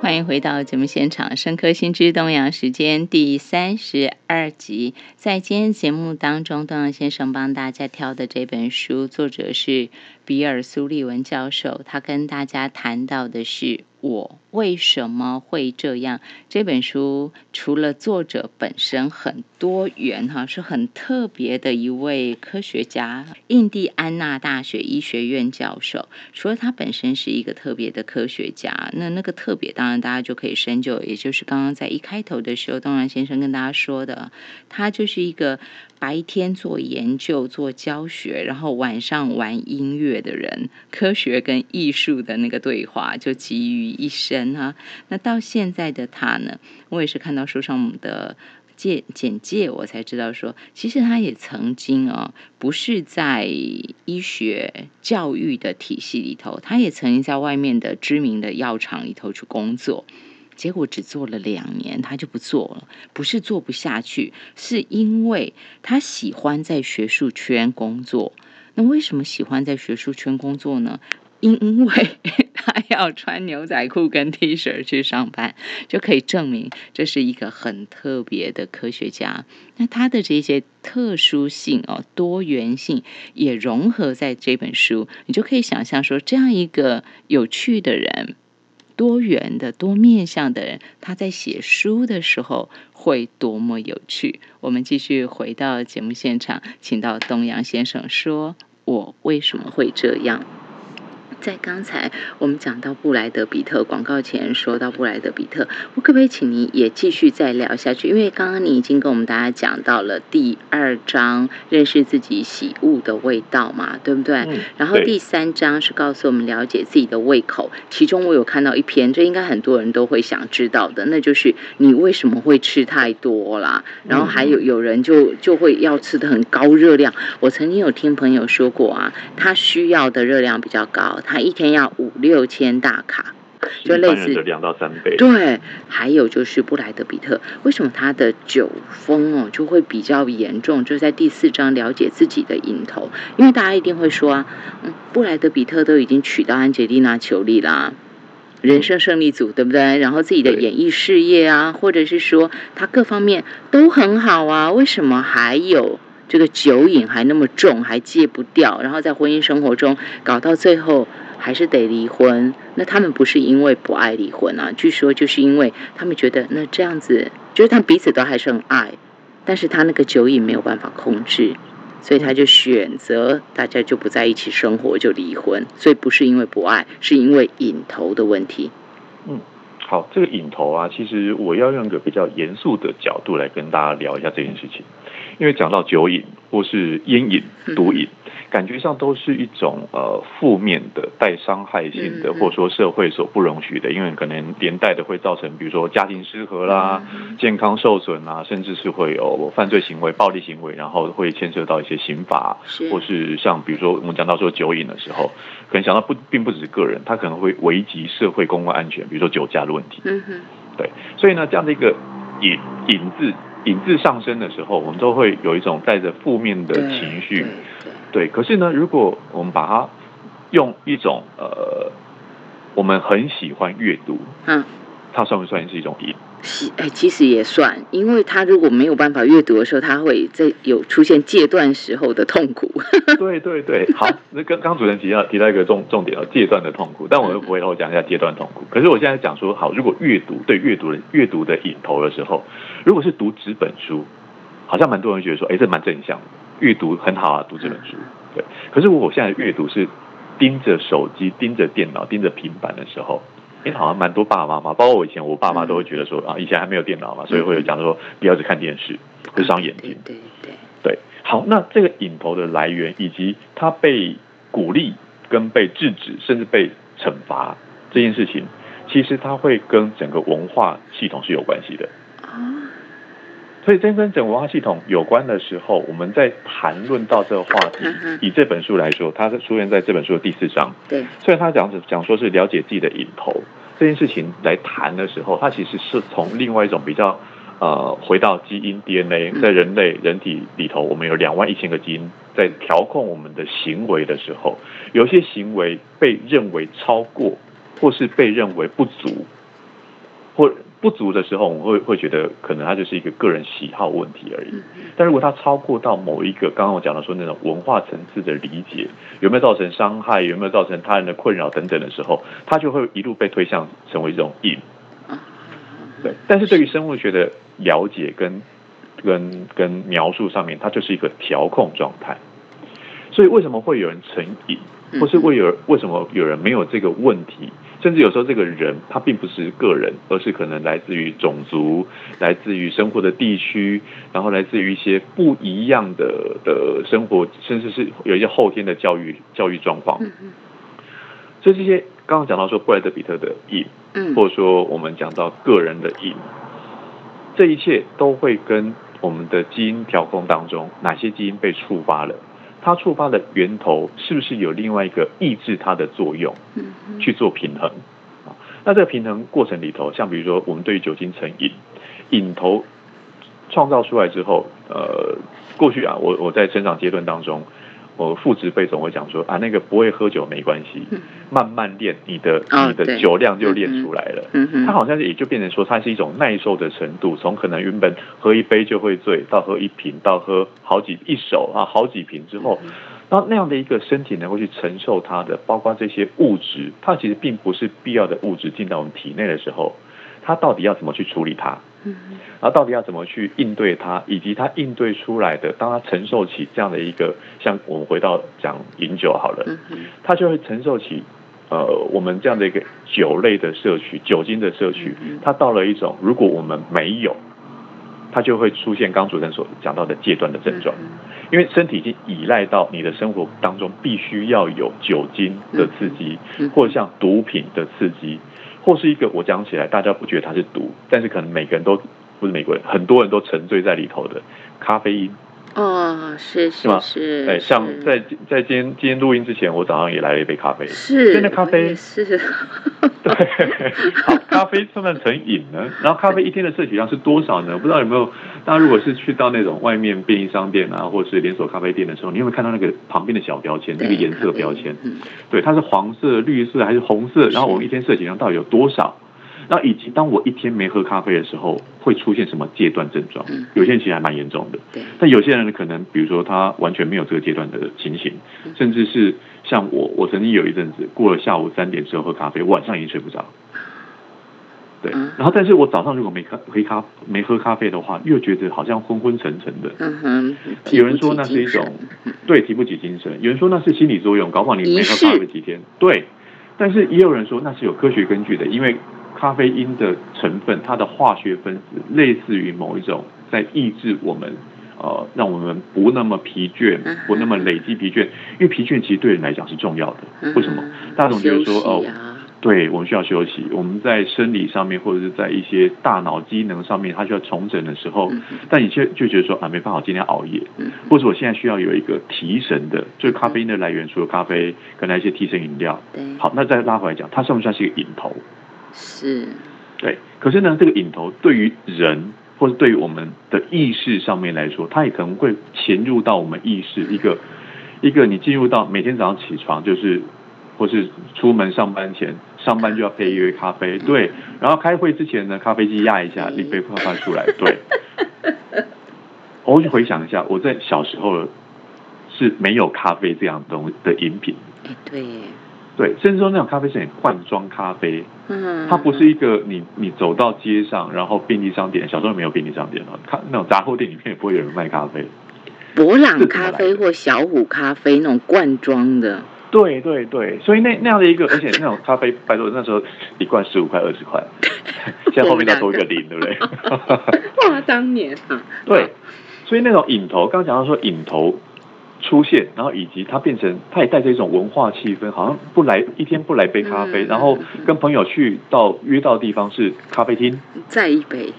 欢迎回到节目现场，《深科新知东阳》时间第三十二集。在今天节目当中，东阳先生帮大家挑的这本书，作者是比尔·苏利文教授。他跟大家谈到的是我为什么会这样。这本书除了作者本身很多元哈，是很特别的一位科学家，印第安纳大学医学院教授。除了他本身是一个特别的科学家，那那个特别当然大家就可以深究，也就是刚刚在一开头的时候，东阳先生跟大家说的，他就是一个白天做研究、做教学，然后晚上玩音乐的人，科学跟艺术的那个对话就集于一身哈。那到现在的他呢，我也是看到书上的。简简介，我才知道说，其实他也曾经啊，不是在医学教育的体系里头，他也曾经在外面的知名的药厂里头去工作，结果只做了两年，他就不做了。不是做不下去，是因为他喜欢在学术圈工作。那为什么喜欢在学术圈工作呢？因为 他要穿牛仔裤跟 T 恤去上班，就可以证明这是一个很特别的科学家。那他的这些特殊性哦、多元性也融合在这本书，你就可以想象说，这样一个有趣的人、多元的、多面向的人，他在写书的时候会多么有趣。我们继续回到节目现场，请到东阳先生说：“我为什么会这样？”在刚才我们讲到布莱德比特广告前说到布莱德比特，我可不可以请你也继续再聊下去？因为刚刚你已经跟我们大家讲到了第二章认识自己喜恶的味道嘛，对不对？然后第三章是告诉我们了解自己的胃口。其中我有看到一篇，这应该很多人都会想知道的，那就是你为什么会吃太多啦？然后还有有人就就会要吃的很高热量。我曾经有听朋友说过啊，他需要的热量比较高。他一天要五六千大卡，就类似两到三倍。对，还有就是布莱德比特，为什么他的酒疯哦就会比较严重？就在第四章了解自己的瘾头，因为大家一定会说啊，嗯，布莱德比特都已经娶到安吉丽娜裘丽啦，人生胜利组对不对？然后自己的演艺事业啊，或者是说他各方面都很好啊，为什么还有？这个酒瘾还那么重，还戒不掉，然后在婚姻生活中搞到最后还是得离婚。那他们不是因为不爱离婚啊？据说就是因为他们觉得那这样子，就是他们彼此都还是很爱，但是他那个酒瘾没有办法控制，所以他就选择大家就不在一起生活，就离婚。所以不是因为不爱，是因为瘾头的问题。嗯，好，这个瘾头啊，其实我要用个比较严肃的角度来跟大家聊一下这件事情。因为讲到酒瘾或是烟瘾、毒瘾，感觉上都是一种呃负面的、带伤害性的，或者说社会所不容许的，因为可能连带的会造成，比如说家庭失和啦、健康受损啊，甚至是会有犯罪行为、暴力行为，然后会牵涉到一些刑法，或是像比如说我们讲到说酒瘾的时候，可能想到不并不只是个人，他可能会危及社会公共安全，比如说酒驾的问题。嗯哼，对，所以呢，这样的一个引引字。引字上升的时候，我们都会有一种带着负面的情绪，对。可是呢，如果我们把它用一种呃，我们很喜欢阅读，嗯，它算不算是一种瘾？哎，其实也算，因为他如果没有办法阅读的时候，他会在有出现戒断时候的痛苦。对对对，好，那刚刚主持人提到提到一个重重点哦，戒断的痛苦，但我又不会后讲一下戒断痛苦。可是我现在讲说，好，如果阅读对阅读的阅读的瘾头的时候，如果是读纸本书，好像蛮多人觉得说，哎，这蛮正向，阅读很好啊，读这本书。对，可是如果我现在阅读是盯着手机、盯着电脑、盯着平板的时候。哎，好像蛮多爸爸妈妈，包括我以前，我爸妈都会觉得说啊，以前还没有电脑嘛，所以会有讲说不要只看电视，会伤眼睛。对对对。好，那这个影头的来源，以及它被鼓励跟被制止，甚至被惩罚这件事情，其实它会跟整个文化系统是有关系的。所以，真跟整文化系统有关的时候，我们在谈论到这个话题。以这本书来说，它是出现在这本书的第四章。对，虽然他讲讲说是了解自己的影头这件事情来谈的时候，它其实是从另外一种比较呃，回到基因 DNA，在人类人体里头，我们有两万一千个基因在调控我们的行为的时候，有些行为被认为超过，或是被认为不足。不足的时候，我们会会觉得可能它就是一个个人喜好问题而已。但如果它超过到某一个刚刚我讲的说那种文化层次的理解，有没有造成伤害，有没有造成他人的困扰等等的时候，它就会一路被推向成为一种瘾。对，但是对于生物学的了解跟跟跟描述上面，它就是一个调控状态。所以为什么会有人成瘾，或是为有为什么有人没有这个问题？甚至有时候这个人他并不是个人，而是可能来自于种族，来自于生活的地区，然后来自于一些不一样的的生活，甚至是有一些后天的教育教育状况。所以这些刚刚讲到说布莱德比特的瘾，或者说我们讲到个人的瘾，这一切都会跟我们的基因调控当中哪些基因被触发了。它触发的源头是不是有另外一个抑制它的作用，去做平衡？那这个平衡过程里头，像比如说我们对于酒精成瘾，瘾头创造出来之后，呃，过去啊，我我在成长阶段当中。我副职辈总会讲说啊，那个不会喝酒没关系，慢慢练，你的你的酒量就练出来了。它好像也就变成说，它是一种耐受的程度，从可能原本喝一杯就会醉，到喝一瓶，到喝好几一手啊，好几瓶之后，那那样的一个身体能够去承受它的，包括这些物质，它其实并不是必要的物质进到我们体内的时候。他到底要怎么去处理它？嗯，然后到底要怎么去应对它，以及他应对出来的，当他承受起这样的一个，像我们回到讲饮酒好了，嗯他就会承受起，呃，我们这样的一个酒类的摄取，酒精的摄取，它到了一种，如果我们没有，它就会出现刚主任所讲到的戒断的症状，因为身体已经依赖到你的生活当中必须要有酒精的刺激，或者像毒品的刺激。或是一个我讲起来大家不觉得它是毒，但是可能每个人都不是美国人，很多人都沉醉在里头的咖啡因。哦，是是是，哎，像在在今天今天录音之前，我早上也来了一杯咖啡。是，真的咖啡是。对，好，咖啡算不算成瘾呢？然后咖啡一天的摄取量是多少呢？不知道有没有？大家如果是去到那种外面便利商店啊，或者是连锁咖啡店的时候，你有没有看到那个旁边的小标签，那个颜色标签？对，它是黄色、绿色还是红色？然后我们一天摄取量到底有多少？那以及当我一天没喝咖啡的时候，会出现什么戒断症状？有些人其实还蛮严重的，但有些人可能，比如说他完全没有这个阶段的情形，甚至是像我，我曾经有一阵子过了下午三点之后喝咖啡，晚上已经睡不着。对，然后但是我早上如果没咖黑咖没喝咖啡的话，又觉得好像昏昏沉沉的。嗯哼，有人说那是一种对提不起精神，有人说那是心理作用，搞不好你没喝咖啡几天。对，但是也有人说那是有科学根据的，因为。咖啡因的成分，它的化学分子类似于某一种在抑制我们，呃，让我们不那么疲倦，不那么累积疲倦。因为疲倦其实对人来讲是重要的。为什么？大家总觉得说，哦，对我们需要休息。我们在生理上面，或者是在一些大脑机能上面，它需要重整的时候，但你却就觉得说，啊，没办法，今天熬夜，或者我现在需要有一个提神的，就是咖啡因的来源，除了咖啡，可能一些提神饮料。好，那再拉回来讲，它算不算是一个瘾头？是，对，可是呢，这个影头对于人或者对于我们的意识上面来说，它也可能会潜入到我们意识一个一个，你进入到每天早上起床就是，或是出门上班前，上班就要配一杯咖啡，对，然后开会之前呢，咖啡机压一下，一杯泡泡出来，对。我去回想一下，我在小时候是没有咖啡这样东的饮品，哎，对。对，甚至说那种咖啡是罐装咖啡，嗯，它不是一个你你走到街上，然后便利商店，小时候没有便利商店了，看那种杂货店里面也不会有人卖咖啡，博朗咖啡或小虎咖啡那种罐装的，对对对，所以那那样的一个，而且那种咖啡，拜托那时候一罐十五块二十块，现在后面再多一个零，对不对？哇，当年啊，对，所以那种引头，刚刚讲到说引头。出现，然后以及它变成，它也带着一种文化气氛，好像不来一天不来杯咖啡，然后跟朋友去到约到的地方是咖啡厅，再一杯。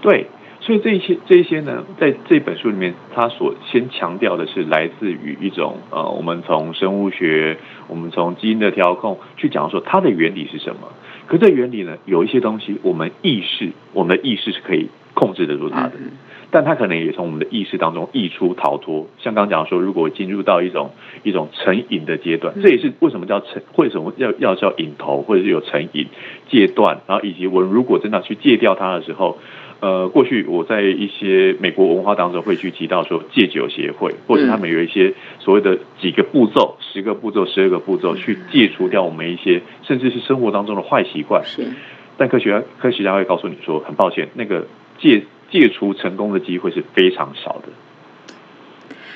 对，所以这一些这一些呢，在这本书里面，他所先强调的是来自于一种呃，我们从生物学，我们从基因的调控去讲说它的原理是什么。可这原理呢，有一些东西我们意识，我们的意识是可以控制得住它的。但它可能也从我们的意识当中溢出逃脱，像刚刚讲说，如果进入到一种一种成瘾的阶段，这也是为什么叫成，为什么要要叫瘾头，或者是有成瘾戒断，然后以及我如果真的去戒掉它的时候，呃，过去我在一些美国文化当中会去提到说戒酒协会，或者他们有一些所谓的几个步骤、十个步骤、十二个步骤去戒除掉我们一些甚至是生活当中的坏习惯。是，但科学家科学家会告诉你说，很抱歉，那个戒。戒除成功的机会是非常少的，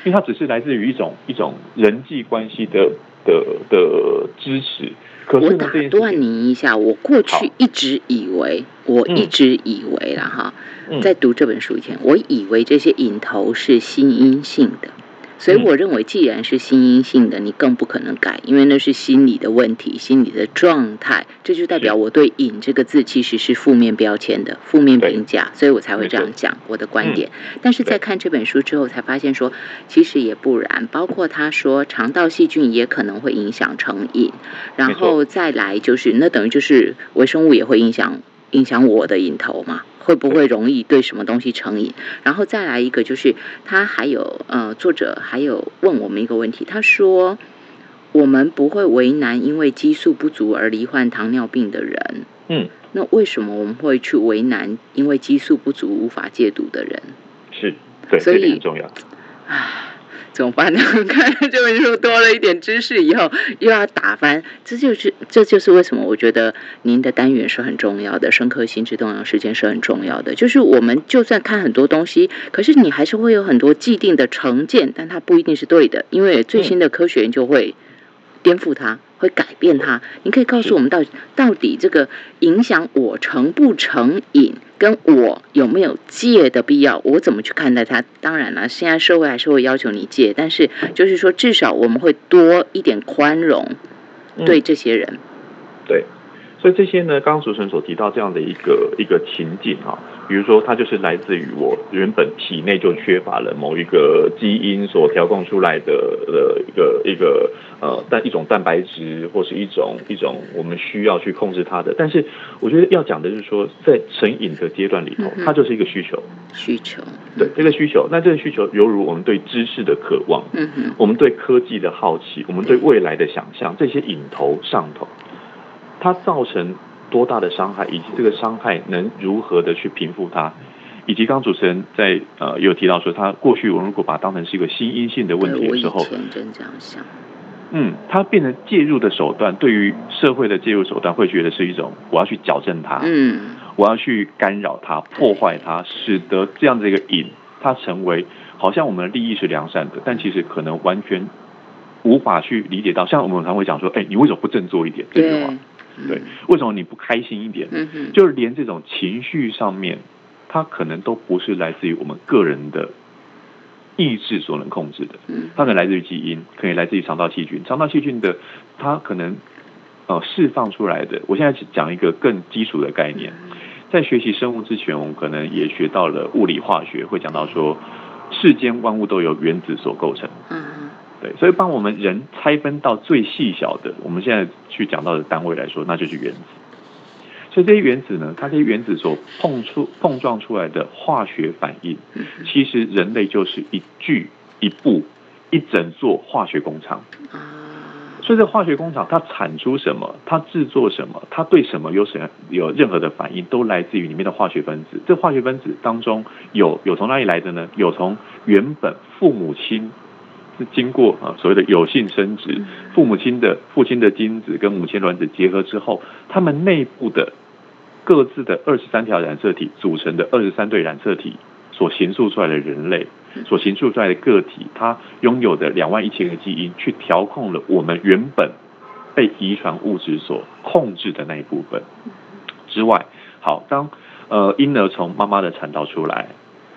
因为它只是来自于一种一种人际关系的的的支持。可是我打断您一下，我过去一直以为，我一直以为了哈，在读这本书以前，我以为这些引头是心因性的。所以我认为，既然是心因性的，你更不可能改，因为那是心理的问题、心理的状态。这就代表我对“瘾”这个字其实是负面标签的、负面评价，所以我才会这样讲我的观点。但是在看这本书之后，才发现说，其实也不然。包括他说，肠道细菌也可能会影响成瘾，然后再来就是，那等于就是微生物也会影响影响我的瘾头嘛。会不会容易对什么东西成瘾？然后再来一个，就是他还有呃，作者还有问我们一个问题，他说我们不会为难因为激素不足而罹患糖尿病的人。嗯，那为什么我们会去为难因为激素不足无法戒毒的人？是对，所以很重要。唉。怎么办呢？看这本书多了一点知识以后，又要打翻，这就是这就是为什么我觉得您的单元是很重要的，深刻心智动摇时间是很重要的。就是我们就算看很多东西，可是你还是会有很多既定的成见，但它不一定是对的，因为最新的科学研究会颠覆它。会改变它。你可以告诉我们，到到底这个影响我成不成瘾，跟我有没有戒的必要，我怎么去看待它？当然了，现在社会还是会要求你戒，但是就是说，至少我们会多一点宽容对这些人。对。所以这些呢，刚刚主持人所提到这样的一个一个情景啊，比如说它就是来自于我原本体内就缺乏了某一个基因所调控出来的呃一个一个呃但一种蛋白质或是一种一种我们需要去控制它的。但是我觉得要讲的就是说，在成瘾的阶段里头，它就是一个需求。需求。对这个需求，那这个需求犹如我们对知识的渴望，嗯哼，我们对科技的好奇，我们对未来的想象，这些瘾头上头。它造成多大的伤害，以及这个伤害能如何的去平复它，以及刚主持人在呃有提到说，他过去我如果把它当成是一个新阴性的问题的时候，真这样想，嗯，它变成介入的手段，对于社会的介入手段，会觉得是一种我要去矫正它，嗯，我要去干扰它，破坏它，使得这样的一个瘾，它成为好像我们的利益是良善的，但其实可能完全无法去理解到，像我们常会讲说，哎，你为什么不振作一点？这句话。对，为什么你不开心一点？嗯就是连这种情绪上面，它可能都不是来自于我们个人的意志所能控制的。嗯，它可能来自于基因，可以来自于肠道细菌。肠道细菌的，它可能呃释放出来的。我现在讲一个更基础的概念，在学习生物之前，我们可能也学到了物理化学，会讲到说，世间万物都由原子所构成。嗯。对，所以帮我们人拆分到最细小的，我们现在去讲到的单位来说，那就是原子。所以这些原子呢，它这些原子所碰出、碰撞出来的化学反应，其实人类就是一具、一部、一整座化学工厂。所以这化学工厂它产出什么，它制作什么，它对什么有什有任何的反应，都来自于里面的化学分子。这化学分子当中有有从哪里来的呢？有从原本父母亲。是经过啊所谓的有性生殖，父母亲的父亲的精子跟母亲卵子结合之后，他们内部的各自的二十三条染色体组成的二十三对染色体所形塑出来的人类，所形塑出来的个体，它拥有的两万一千个基因，去调控了我们原本被遗传物质所控制的那一部分。之外，好，当呃婴儿从妈妈的产道出来，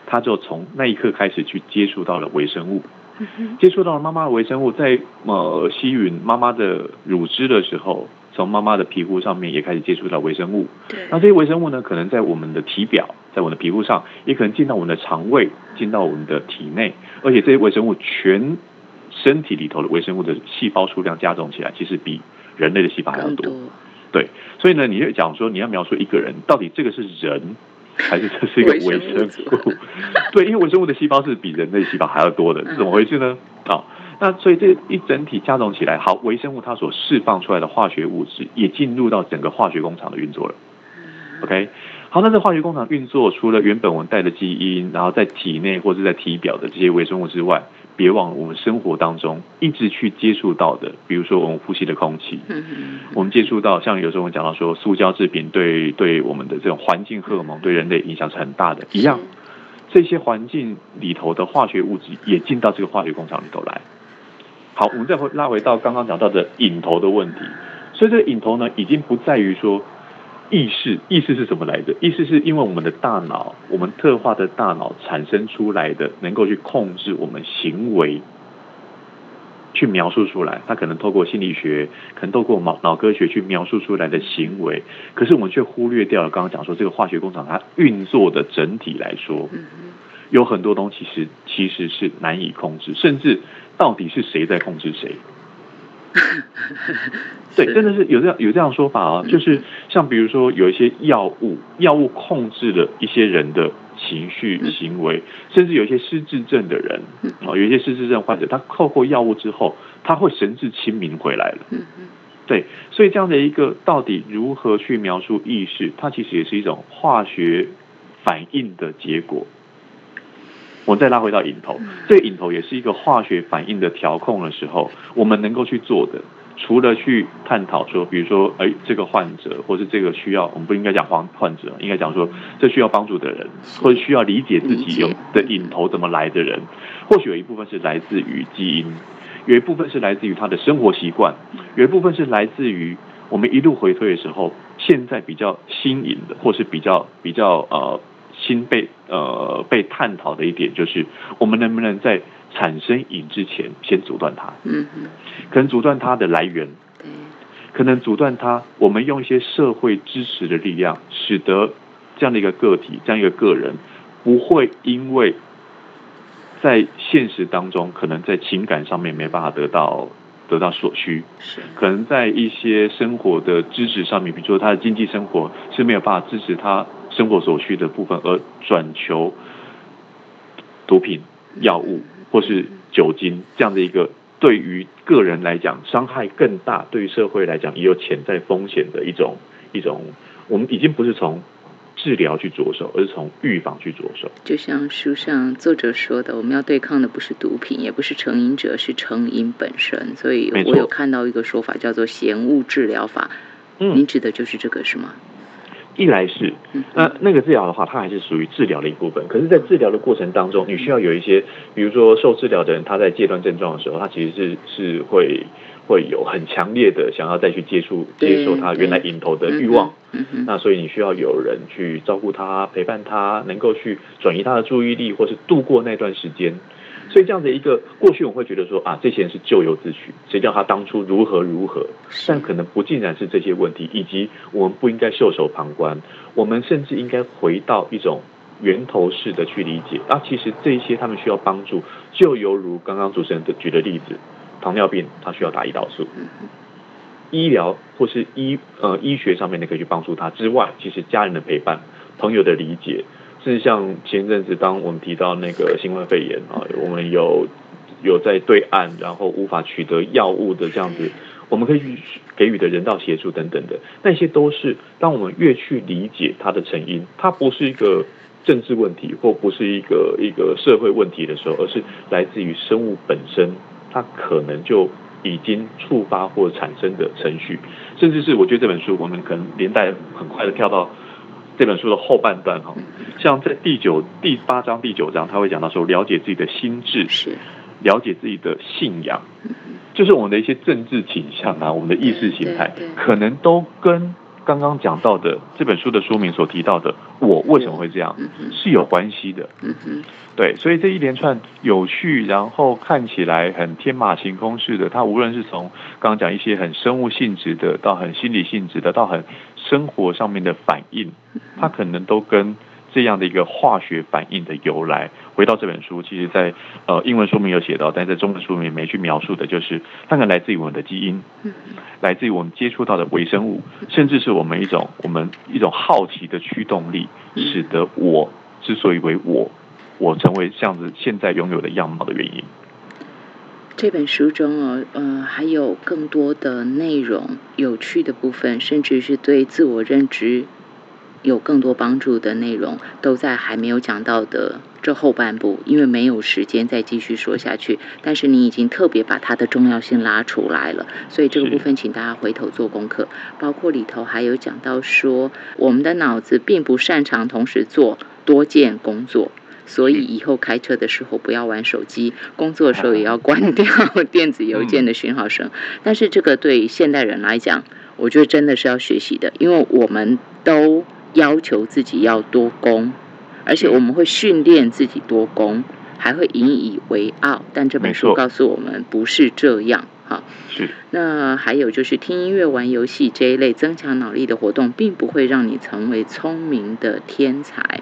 他就从那一刻开始去接触到了微生物。接触到了妈妈的微生物，在呃吸吮妈妈的乳汁的时候，从妈妈的皮肤上面也开始接触到微生物。对，那这些微生物呢，可能在我们的体表，在我们的皮肤上，也可能进到我们的肠胃，进到我们的体内，而且这些微生物全身体里头的微生物的细胞数量加重起来，其实比人类的细胞还要多。对，所以呢，你就讲说你要描述一个人到底这个是人，还是这是一个微生物？对，因为微生物的细胞是比人类细胞还要多的，是怎么回事呢？啊，那所以这一整体加总起来，好，微生物它所释放出来的化学物质也进入到整个化学工厂的运作了。OK，好，那这化学工厂运作，除了原本我们带的基因，然后在体内或者在体表的这些微生物之外。别忘了，我们生活当中一直去接触到的，比如说我们呼吸的空气，我们接触到像有时候我们讲到说，塑胶制品对对我们的这种环境荷尔蒙对人类影响是很大的，一样，这些环境里头的化学物质也进到这个化学工厂里头来。好，我们再回拉回到刚刚讲到的引头的问题，所以这个引头呢，已经不在于说。意识，意识是什么来着？意识是因为我们的大脑，我们特化的大脑产生出来的，能够去控制我们行为，去描述出来。它可能透过心理学，可能透过脑脑科学去描述出来的行为。可是我们却忽略掉了刚刚讲说这个化学工厂它运作的整体来说，有很多东西是其实是难以控制，甚至到底是谁在控制谁？对，真的是有这样有这样说法啊，就是像比如说有一些药物，药物控制了一些人的情绪行为，甚至有一些失智症的人啊，有一些失智症患者，他透过药物之后，他会神志清明回来了。对，所以这样的一个到底如何去描述意识，它其实也是一种化学反应的结果。我们再拉回到引头，这个引头也是一个化学反应的调控的时候，我们能够去做的，除了去探讨说，比如说，哎，这个患者，或是这个需要，我们不应该讲患患者，应该讲说，这需要帮助的人，或者需要理解自己有的引头怎么来的人，或许有一部分是来自于基因，有一部分是来自于他的生活习惯，有一部分是来自于我们一路回推的时候，现在比较新颖的，或是比较比较呃。新被呃被探讨的一点就是，我们能不能在产生瘾之前先阻断它？嗯嗯，可能阻断它的来源，可能阻断它。我们用一些社会支持的力量，使得这样的一个个体，这样一个个人，不会因为在现实当中，可能在情感上面没办法得到得到所需，是可能在一些生活的支持上面，比如说他的经济生活是没有办法支持他。生活所需的部分，而转求毒品、药物或是酒精这样的一个，对于个人来讲伤害更大，对于社会来讲也有潜在风险的一种一种。我们已经不是从治疗去着手，而是从预防去着手。就像书上作者说的，我们要对抗的不是毒品，也不是成瘾者，是成瘾本身。所以我有看到一个说法叫做“嫌物治疗法”，嗯，您指的就是这个是吗？一来是，那那个治疗的话，它还是属于治疗的一部分。可是，在治疗的过程当中，你需要有一些，比如说受治疗的人，他在戒断症状的时候，他其实是是会会有很强烈的想要再去接触、接受他原来引头的欲望。那所以你需要有人去照顾他、陪伴他，能够去转移他的注意力，或是度过那段时间。所以这样的一个过去，我会觉得说啊，这些人是咎由自取，谁叫他当初如何如何？但可能不尽然是这些问题，以及我们不应该袖手旁观，我们甚至应该回到一种源头式的去理解啊。其实这一些他们需要帮助，就犹如刚刚主持人的举的例子，糖尿病他需要打胰岛素，医疗或是医呃医学上面的可以去帮助他之外，其实家人的陪伴、朋友的理解。是像前阵子，当我们提到那个新冠肺炎啊，我们有有在对岸，然后无法取得药物的这样子，我们可以给予的人道协助等等的，那些都是当我们越去理解它的成因，它不是一个政治问题，或不是一个一个社会问题的时候，而是来自于生物本身，它可能就已经触发或产生的程序，甚至是我觉得这本书，我们可能连带很快的跳到。这本书的后半段哈，像在第九、第八章、第九章，他会讲到说，了解自己的心智，是。了解自己的信仰，就是我们的一些政治倾向啊，我们的意识形态，可能都跟刚刚讲到的这本书的书名所提到的“我为什么会这样”是有关系的。对，所以这一连串有趣，然后看起来很天马行空似的，它无论是从刚刚讲一些很生物性质的，到很心理性质的，到很生活上面的反应，它可能都跟这样的一个化学反应的由来，回到这本书，其实在呃英文书名有写到，但在中文书名没去描述的，就是它可能来自于我们的基因，来自于我们接触到的微生物，甚至是我们一种我们一种好奇的驱动力，使得我之所以为我，我成为这样子现在拥有的样貌的原因。这本书中哦，呃，还有更多的内容、有趣的部分，甚至是对自我认知有更多帮助的内容，都在还没有讲到的这后半部，因为没有时间再继续说下去。但是你已经特别把它的重要性拉出来了，所以这个部分请大家回头做功课。包括里头还有讲到说，我们的脑子并不擅长同时做多件工作。所以以后开车的时候不要玩手机，工作的时候也要关掉 电子邮件的讯号声。但是这个对现代人来讲，我觉得真的是要学习的，因为我们都要求自己要多功，而且我们会训练自己多功，还会引以为傲。但这本书告诉我们不是这样，好。是。那还有就是听音乐、玩游戏这一类增强脑力的活动，并不会让你成为聪明的天才。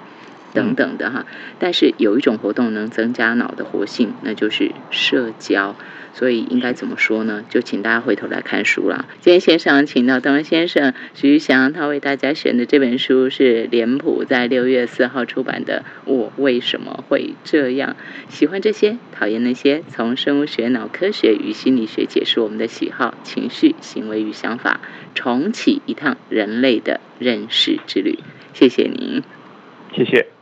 等等的哈，但是有一种活动能增加脑的活性，那就是社交。所以应该怎么说呢？就请大家回头来看书了。今天线上请到邓文先生徐翔，他为大家选的这本书是脸谱在六月四号出版的《我为什么会这样》。喜欢这些，讨厌那些，从生物学、脑科学与心理学解释我们的喜好、情绪、行为与想法，重启一趟人类的认识之旅。谢谢您，谢谢。